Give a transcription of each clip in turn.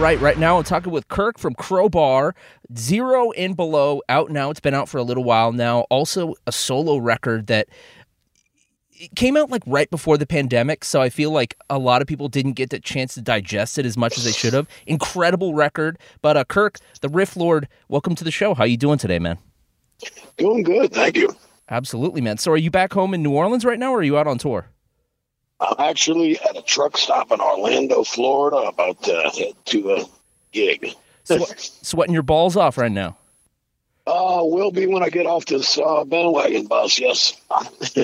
Right, right now I'm talking with Kirk from Crowbar, Zero and Below, out now. It's been out for a little while now. Also, a solo record that it came out like right before the pandemic, so I feel like a lot of people didn't get the chance to digest it as much as they should have. Incredible record, but uh, Kirk, the Riff Lord, welcome to the show. How you doing today, man? Doing good, thank you. Absolutely, man. So, are you back home in New Orleans right now, or are you out on tour? I'm actually at a truck stop in Orlando, Florida, about to head to a gig. Swe- sweating your balls off right now. Uh, will be when I get off this uh, bandwagon bus. Yes,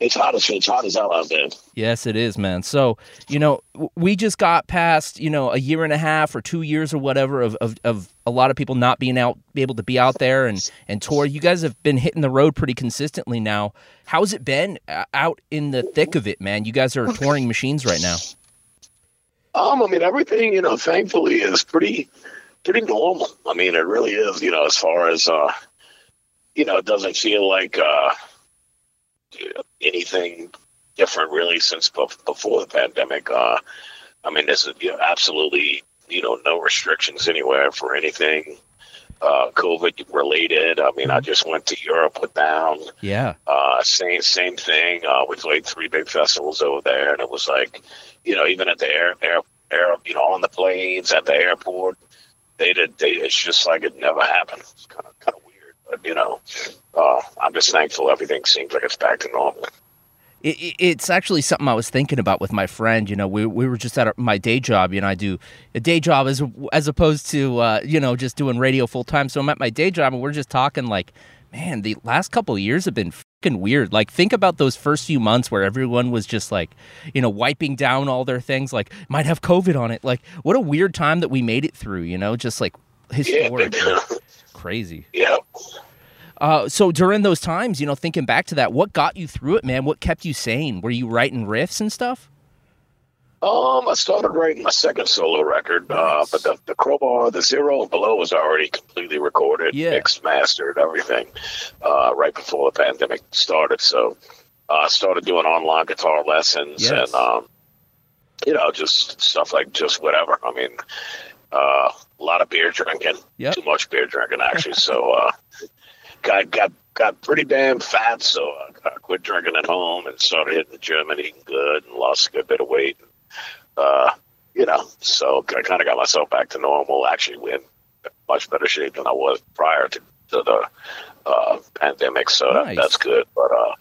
it's hot as it's hot as hell out there. Yes, it is, man. So, you know, we just got past, you know, a year and a half or two years or whatever of, of, of a lot of people not being out, be able to be out there and, and tour. You guys have been hitting the road pretty consistently now. How's it been uh, out in the thick of it, man? You guys are touring machines right now. Um, I mean, everything you know, thankfully, is pretty pretty normal. I mean, it really is. You know, as far as uh, you know, it doesn't feel like uh, anything different really since bef- before the pandemic. Uh, I mean, this is you know, absolutely you know no restrictions anywhere for anything uh, COVID related. I mean, I just went to Europe with them. Yeah. Uh, same same thing. Uh, we played three big festivals over there, and it was like, you know, even at the air air air, you know, on the planes at the airport, they did. It's just like it never happened. It's kind of kind of weird, but you know, uh, I'm just thankful everything seems like it's back to normal. It, it- it's actually something I was thinking about with my friend. You know, we, we were just at our, my day job. You know, I do a day job as as opposed to uh, you know just doing radio full time. So I'm at my day job, and we're just talking like, man, the last couple of years have been fucking weird. Like, think about those first few months where everyone was just like, you know, wiping down all their things. Like, might have COVID on it. Like, what a weird time that we made it through. You know, just like historic, Yeah. like, crazy. yeah. Uh, so during those times, you know, thinking back to that, what got you through it, man? What kept you sane? Were you writing riffs and stuff? Um, I started writing my second solo record, uh, but the, the crowbar, the zero and below was already completely recorded, Yeah. mixed, mastered, everything, uh, right before the pandemic started. So uh, I started doing online guitar lessons Yes. and, um, you know, just stuff like just whatever. I mean, uh, a lot of beer drinking, Yep. too much beer drinking actually. so, uh, got, got, got pretty damn fat. So I, I quit drinking at home and started hitting the gym and eating good and lost a good bit of weight uh, you know, so I kind of got myself back to normal. Actually, we're in much better shape than I was prior to, to the uh, pandemic. So Nice. that, that's good. But uh,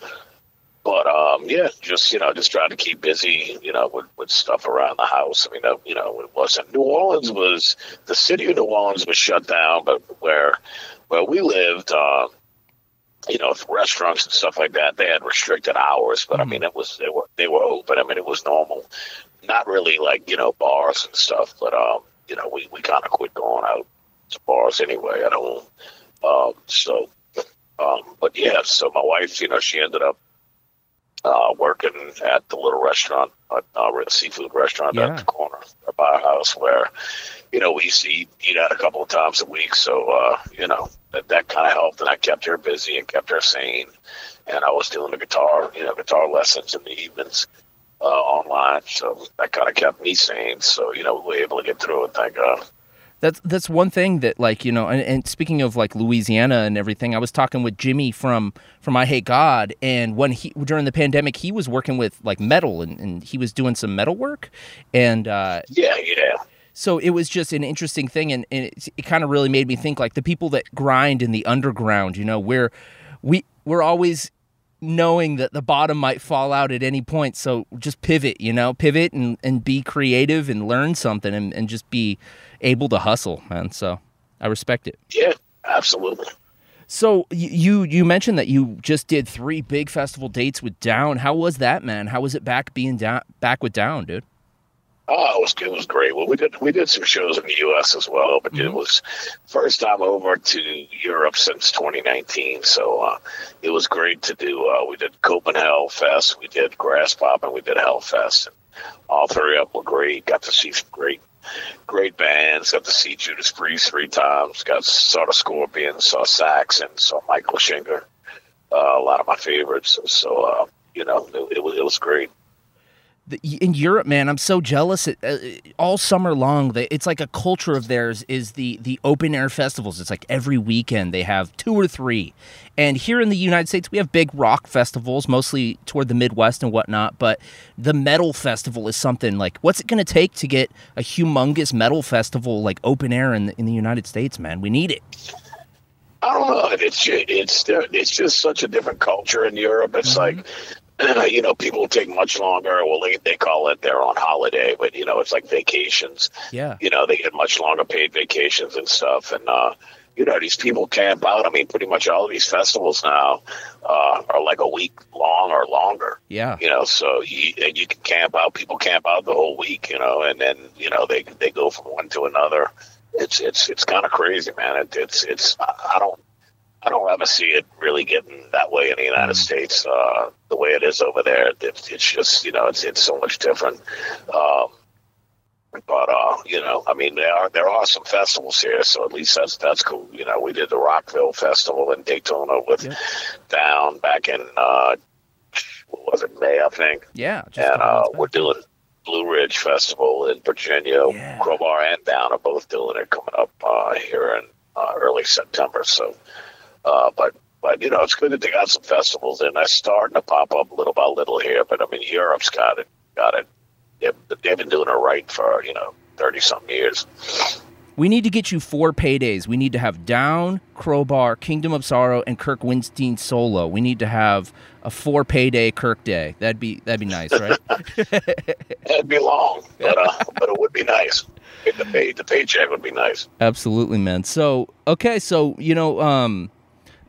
but um, yeah, just you know, just trying to keep busy. You know, with, with stuff around the house. I mean, uh, you know, it wasn't New Orleans was the city of New Orleans was shut down, but where where we lived. Uh, you know, restaurants and stuff like that, they had restricted hours, but I Mhm. mean, it was they were they were open. I mean, it was normal. Not really like you know bars and stuff, but um, you know, we we kind of quit going out to bars anyway. I don't. Um, so, um, but yeah, so my wife, you know, she ended up uh, working at the little restaurant, uh, uh, seafood restaurant Yeah. at the corner of our house, where you know we used to eat, eat out a couple of times a week. So uh, you know that that kind of helped, and I kept her busy and kept her sane. And I was doing the guitar, you know, guitar lessons in the evenings uh, online, so that kind of kept me sane. So you know, we were able to get through it. Thank God. That's that's one thing that like you know, and, and speaking of like Louisiana and everything, I was talking with Jimmy from from Eyehategod, and when he during the pandemic, he was working with like metal, and, and he was doing some metal work, and uh, Yeah, yeah. so it was just an interesting thing, and, and it, it kind of really made me think like the people that grind in the underground, you know, where we we're always knowing that the bottom might fall out at any point. So just pivot, you know, pivot and, and be creative and learn something and, and just be able to hustle, man. So I respect it. Yeah, absolutely. So you you mentioned that you just did three big festival dates with Down. How was that, man? How was it back being down back with Down, dude? Oh, it was it was great. Well, we did we did some shows in the U.S. as well, but it Mhm. was first time over to Europe since 2019. So uh, it was great to do. Uh, we did Copenhell Fest, we did Graspop, and we did Hellfest. And all three of them were great. Got to see some great great bands. Got to see Judas Priest three times. Got saw the Scorpions, saw Saxon, saw Michael Schenker. Uh, a lot of my favorites. So uh, you know, it, it was it was great. In Europe, man, I'm so jealous. Uh, all summer long, it's like a culture of theirs is the the open air festivals. It's like every weekend they have two or three. And here in the United States, we have big rock festivals, mostly toward the Midwest and whatnot. But the metal festival is something like, what's it going to take to get a humongous metal festival like open air in the, in the United States, man? We need it. I don't know. It's it's it's just such a different culture in Europe. It's like you know people take much longer. Well, they they call it they're on holiday, but you know it's like vacations. Yeah. You know they get much longer paid vacations and stuff, and uh, you know these people camp out. I mean, pretty much all of these festivals now uh, are like a week long or longer. Yeah. You know, so you and you can camp out. People camp out the whole week. You know, and then you know they they go from one to another. It's it's it's kind of crazy, man. It, it's it's I I don't I don't ever see it really getting that way in the United States. Uh, the way it is over there, it's, it's just you know it's it's so much different. Um, but uh, you know, I mean, there are there are some festivals here, so at least that's that's cool. You know, we did the Rockville Festival in Daytona with Yep. Down back in uh, what was it May, I think, Yeah. Just and uh, we're doing Blue Ridge Festival in Virginia. Yeah. Crowbar and Down are both doing it coming up uh, here in uh, early September. So, uh, but but you know, it's good that they got some festivals and that's starting to pop up little by little here. But I mean, Europe's got it, got it. They've, they've been doing it right for you know thirty some years. We need to get you four paydays. We need to have Down, Crowbar, Kingdom of Sorrow, and Kirk Windstein solo. We need to have a four payday Kirk day. That'd be that'd be nice, right? That'd be long, but uh, but it would be nice. The pay the paycheck would be nice. Absolutely, man. So okay, so you know, um,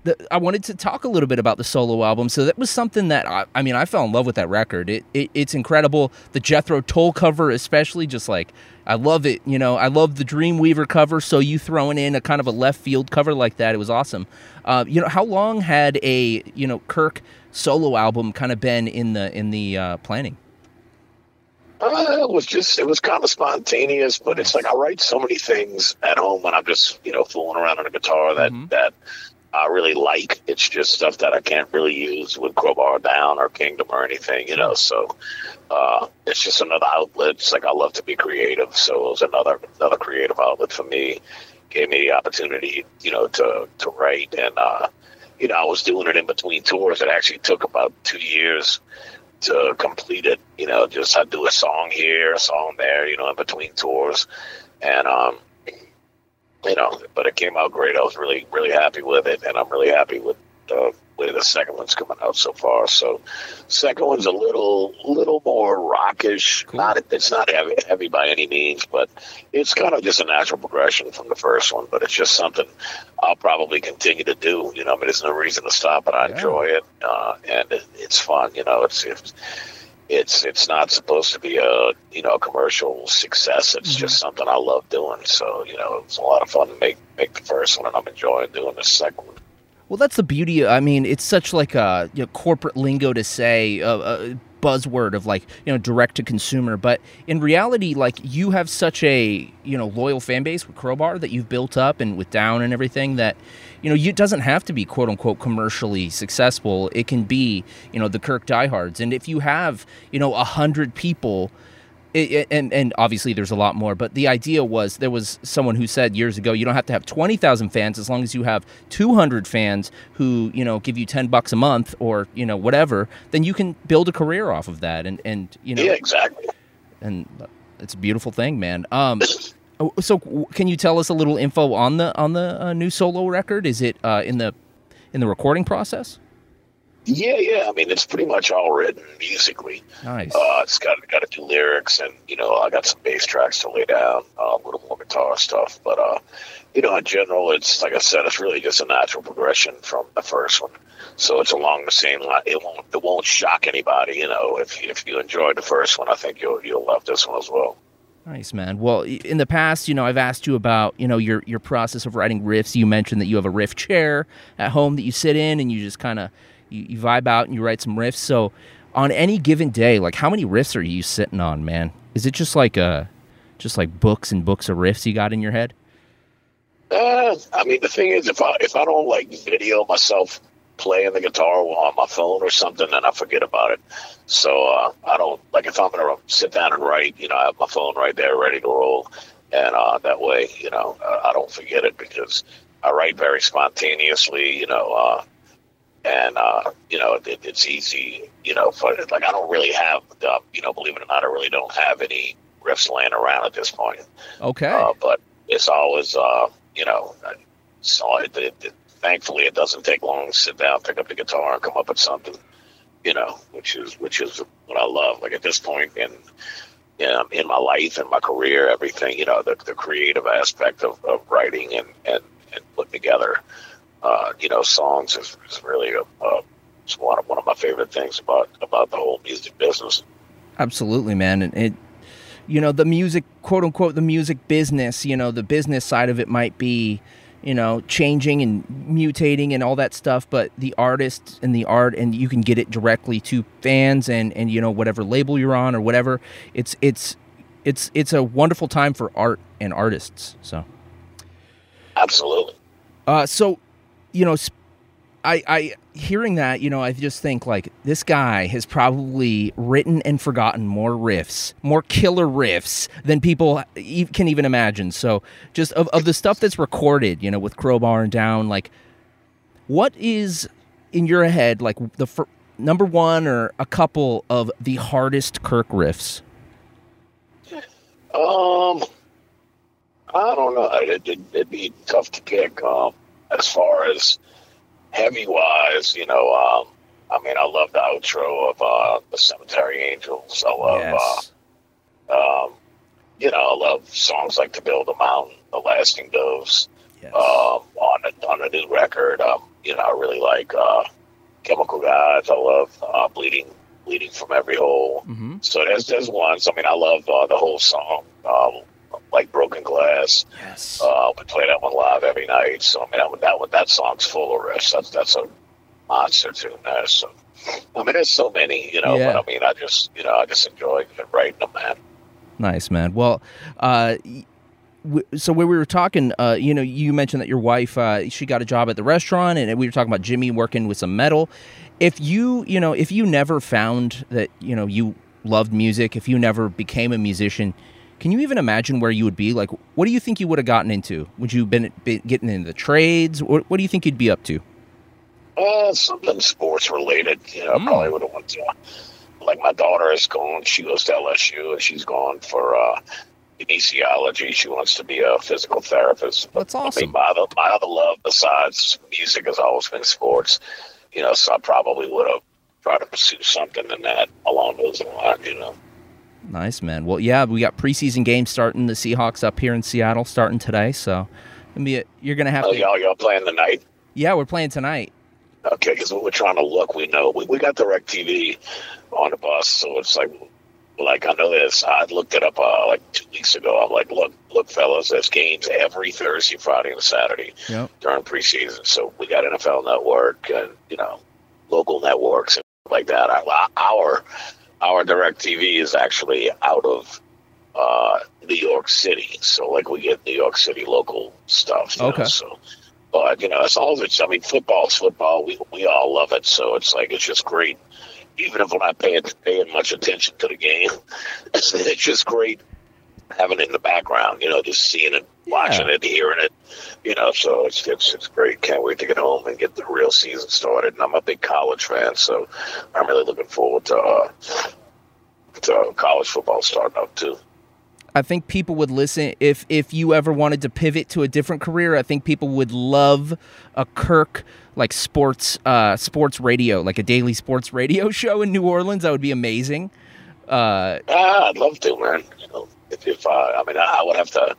the, I wanted to talk a little bit about the solo album. So that was something that I, I mean, I fell in love with that record. It, it it's incredible. The Jethro Tull cover, especially, just like I love it. You know, I love the Dreamweaver cover. So you throwing in a kind of a left field cover like that, it was awesome. Uh, you know, how long had a you know Kirk solo album kind of been in the in the uh, planning? Uh, it was just it was kind of spontaneous, but it's like I write so many things at home when I'm just you know fooling around on a guitar that Mhm. that I really like. It's just stuff that I can't really use with Crowbar Down or Kingdom or anything, you know. So uh, it's just another outlet. It's like I love to be creative, so it was another another creative outlet for me. Gave me the opportunity, you know, to to write and. uh you know, I was doing it in between tours. It actually took about two years to complete it. You know, just I do a song here, a song there, you know, in between tours, and um, you know, but it came out great. I was really, really happy with it, and I'm really happy with the way the second one's coming out so far. So, second one's a little little more rockish. Cool. Not it's not heavy heavy by any means, but it's kind of just a natural progression from the first one. But it's just something I'll probably continue to do. You know, I mean, there's no reason to stop, but I Yeah. enjoy it, uh, and it, it's fun. You know, it's it's it's it's not supposed to be a you know commercial success. It's mm-hmm. just something I love doing. So you know, it's a lot of fun to make make the first one, and I'm enjoying doing the second one. Well, that's the beauty. I mean, it's such like a you know, corporate lingo to say a, a buzzword of like you know direct to consumer, but in reality, like you have such a you know loyal fan base with Crowbar that you've built up and with Down and everything that you know it doesn't have to be quote unquote commercially successful. It can be you know the Kirk diehards, and if you have you know a hundred people it, and and obviously there's a lot more, but the idea was there was someone who said years ago you don't have to have twenty thousand fans as long as you have two hundred fans who you know give you ten bucks a month or you know whatever, then you can build a career off of that, and and you know Yeah, exactly. and it's a beautiful thing, man. Um, oh, so can you tell us a little info on the on the uh, new solo record? Is it uh, in the in the recording process? Yeah, yeah. I mean, it's pretty much all written musically. Nice. Uh, it's got got to do lyrics, and you know, I got some bass tracks to lay down, uh, a little more guitar stuff. But uh, you know, in general, it's like I said, it's really just a natural progression from the first one. So it's along the same line. It won't it won't shock anybody. You know, if if you enjoyed the first one, I think you'll you'll love this one as well. Nice, man. Well, in the past, you know, I've asked you about, you know, your your process of writing riffs. You mentioned that you have a riff chair at home that you sit in and you just kind of you, you vibe out and you write some riffs. So, on any given day, like how many riffs are you sitting on, man? Is it just like uh just like books and books of riffs you got in your head? Uh, I mean, the thing is, if I if I don't like video myself playing the guitar on my phone or something, then I forget about it. So uh, I don't like if I'm gonna sit down and write. You know, I have my phone right there, ready to roll, and uh, that way, you know, I don't forget it because I write very spontaneously. You know, uh, and uh, you know, it, it's easy. You know, for like I don't really have, uh, you know, believe it or not, I really don't have any riffs laying around at this point. Okay. Uh, but it's always, uh, you know, so it, it, it, thankfully it doesn't take long to sit down, pick up the guitar, and come up with something, you know, which is which is what I love. Like at this point in you know, in my life and my career, everything, you know, the, the creative aspect of, of writing and, and, and putting together, uh, you know, songs is, is really a, it's one of, one of my favorite things about about the whole music business. Absolutely, man. And it, you know, the music, quote unquote, the music business, you know, the business side of it might be, you know, changing and mutating and all that stuff, but the artist and the art, and you can get it directly to fans and, and, you know, whatever label you're on or whatever. It's, it's, it's, it's a wonderful time for art and artists. So, Absolutely. uh, so, you know, I, I hearing that, you know, I just think like this guy has probably written and forgotten more riffs, more killer riffs than people e- can even imagine. So, just of, of the stuff that's recorded, you know, with Crowbar and Down, like, what is in your head like the fir- number one or a couple of the hardest Kirk riffs? Um, I don't know. It, it, it'd be tough to pick. Um, as far as heavy wise, you know, um, I mean, I love the outro of uh, the Cemetery Angels. I love, uh, um, you know, I love songs like "To Build a Mountain," "The Lasting Dose." yes. Um, on the on the new record, um, you know, I really like uh, "Chemical Godz. I love uh, "Bleeding Bleeding from Every Hole." hmm So there's there's ones. I mean, I love uh, the whole song, um, like "Broken Glass." Yes. Uh, we play that one live every night. So I mean, that that one, that song's full of riffs. That's that's a monster tune there. So I mean, there's so many, you know. Yeah. But I mean, I just you know, I just enjoy writing them, man. Nice, man. Well, uh, so when we were talking, uh, you know, you mentioned that your wife, uh, she got a job at the restaurant, and we were talking about Jimmy working with some metal. If you, you know, if you never found that, you know, you loved music, if you never became a musician, can you even imagine where you would be? Like, what do you think you would have gotten into? Would you been, been getting into the trades? What, what do you think you'd be up to? Uh, something sports related. You know, Mm. probably would have went to. Like my daughter is going. She goes to LSU, and she's going for uh, kinesiology. She wants to be a physical therapist. That's I mean, awesome. my other, my other love besides music has always been sports. you know, so I probably would have tried to pursue something in that along those lines, you know. Nice man. Well, yeah, we got preseason games starting. The Seahawks up here in Seattle starting today, so be a, you're gonna have to oh, to. Y'all, y'all playing tonight? Yeah, we're playing tonight. Okay, because we're trying to look, we know we, we got DirecTV on the bus, so it's like, like I know this. I looked it up uh, like two weeks ago. I'm like, look, look, fellas, there's games every Thursday, Friday, and Saturday yep. during preseason. So we got NFL Network and you know local networks and like that. Our our DirecTV is actually out of uh, New York City, so like we get New York City local stuff. okay. Know, so, but you know, as all, it's, I mean, football's football. We we all love it, so it's like it's just great. Even if we're not paying paying much attention to the game, it's, it's just great having it in the background. You know, just seeing it, watching it, hearing it. You know, so it's it's it's great. Can't wait to get home and get the real season started. And I'm a big college fan, so I'm really looking forward to uh, to college football starting up too. I think people would listen if if you ever wanted to pivot to a different career. I think people would love a Kirk like sports uh, sports radio, like a daily sports radio show in New Orleans. That would be amazing. Uh, ah, I'd love to, man. You know, if, if uh, I mean, I would have to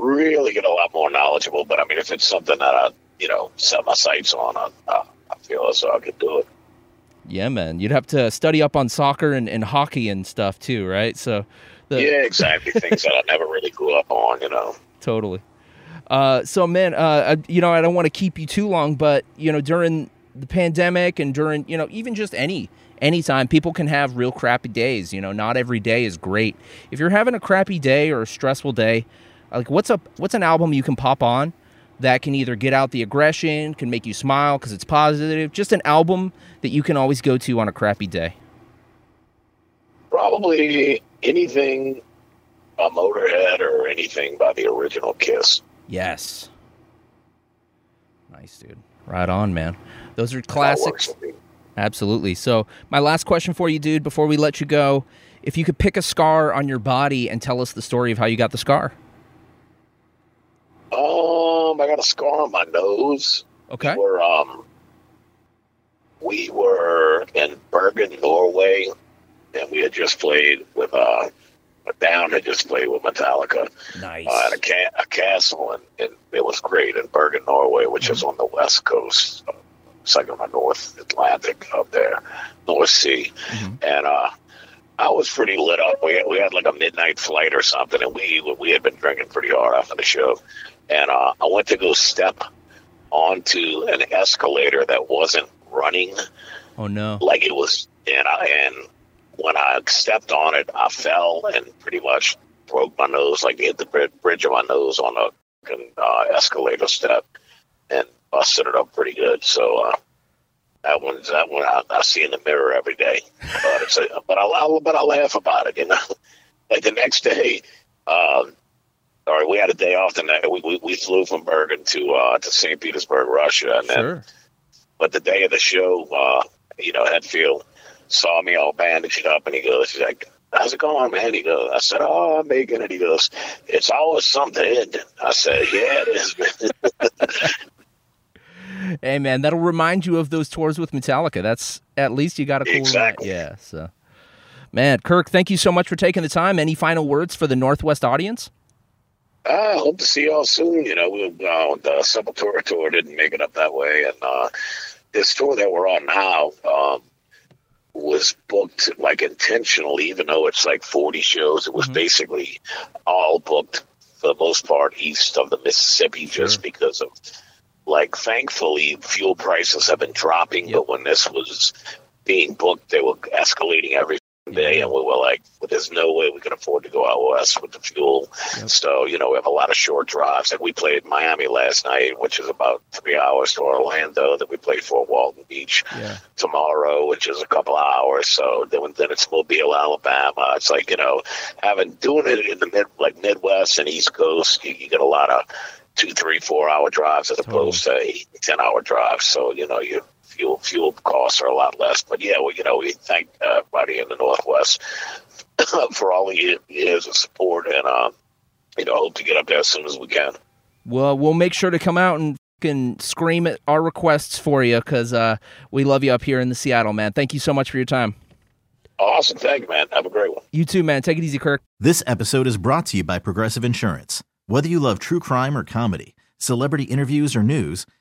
really get a lot more knowledgeable. But I mean, if it's something that I you know set my sights on, I, I feel as though I could do it. Yeah, man. You'd have to study up on soccer and, and hockey and stuff too, right? So the, yeah, exactly. Things that I never really grew up on, you know. Totally. Uh, so, man, uh, you know, I don't want to keep you too long, but you know, during the pandemic and during, you know, even just any anytime, people can have real crappy days. You know, not every day is great. If you're having a crappy day or a stressful day, like what's a What's an album you can pop on that can either get out the aggression, can make you smile because it's positive? Just an album that you can always go to on a crappy day. Probably anything a Motorhead or anything by the original Kiss. Yes. Nice, dude. Right on, man. Those are classics. Absolutely. So, my last question for you, dude, before we let you go, if you could pick a scar on your body and tell us the story of how you got the scar. Um, I got a scar on my nose. Okay. We were um, we were in Bergen, Norway, and we had just played with uh, down had just played with Metallica. Nice. Uh, at a, ca- a castle, and, and, it was great in Bergen, Norway, which mm-hmm. is on the west coast. It's like on the North Atlantic up there, North Sea, mm-hmm. and uh, I was pretty lit up. We had, we had like a midnight flight or something, and we we had been drinking pretty hard after the show, and uh, I went to go step onto an escalator that wasn't running. Oh no! Like it was, and I and when I stepped on it, I fell and pretty much broke my nose, like hit the bridge of my nose on a uh, escalator step and busted it up pretty good. So uh, that one's that one I, I, see in the mirror every day. But it's a, but I, but I laugh about it. You know, like the next day. Um, all right, we had a day off the night. We, we, we flew from Bergen to uh, to St. Petersburg, Russia, and then, but the day of the show, uh, you know, Hetfield saw me all bandaged up, and he goes, he's like, how's it going, man? He goes, I said, oh, I'm making it. He goes, it's always something, isn't it? I said, yeah, it is. hey, man, that'll remind you of those tours with Metallica. That's at least you got a cool exactly. Yeah, so. Man, Kirk, thank you so much for taking the time. Any final words for the Northwest audience? I hope to see y'all soon. You know, we, uh, the Sepultura tour didn't make it up that way, and uh, this tour that we're on now, um, was booked like intentionally, even though it's like 40 shows. It was mm-hmm. basically all booked for the most part east of the Mississippi sure. just because of like thankfully fuel prices have been dropping, yep. but when this was being booked, they were escalating every day, and we were like, well, "There's no way we can afford to go out west with the fuel." Yep. So you know, we have a lot of short drives. Like we played Miami last night, which is about three hours to Orlando. That we played Fort Walton Beach yeah. tomorrow, which is a couple of hours. So then, then it's Mobile, Alabama. It's like you know, having doing it in the mid like Midwest and East Coast, you, you get a lot of two, three, four hour drives as opposed to eight, ten hour drives. So you know, you fuel fuel costs are a lot less. But yeah, well, you know, we thank everybody in the Northwest for all the years of support, and uh, you know, hope to get up there as soon as we can. Well, we'll make sure to come out and can scream at our requests for you because uh, we love you up here in the Seattle, man. Thank you so much for your time. Awesome. Thank you, man. Have a great one. You too, man. Take it easy, Kirk. This episode is brought to you by Progressive Insurance. Whether you love true crime or comedy, celebrity interviews or news,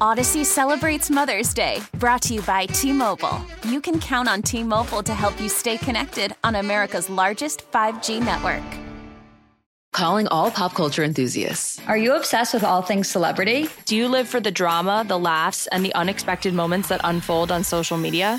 Odyssey celebrates Mother's Day, brought to you by T Mobile. You can count on T Mobile to help you stay connected on America's largest 5G network. Calling all pop culture enthusiasts. Are you obsessed with all things celebrity? Do you live for the drama, the laughs, and the unexpected moments that unfold on social media?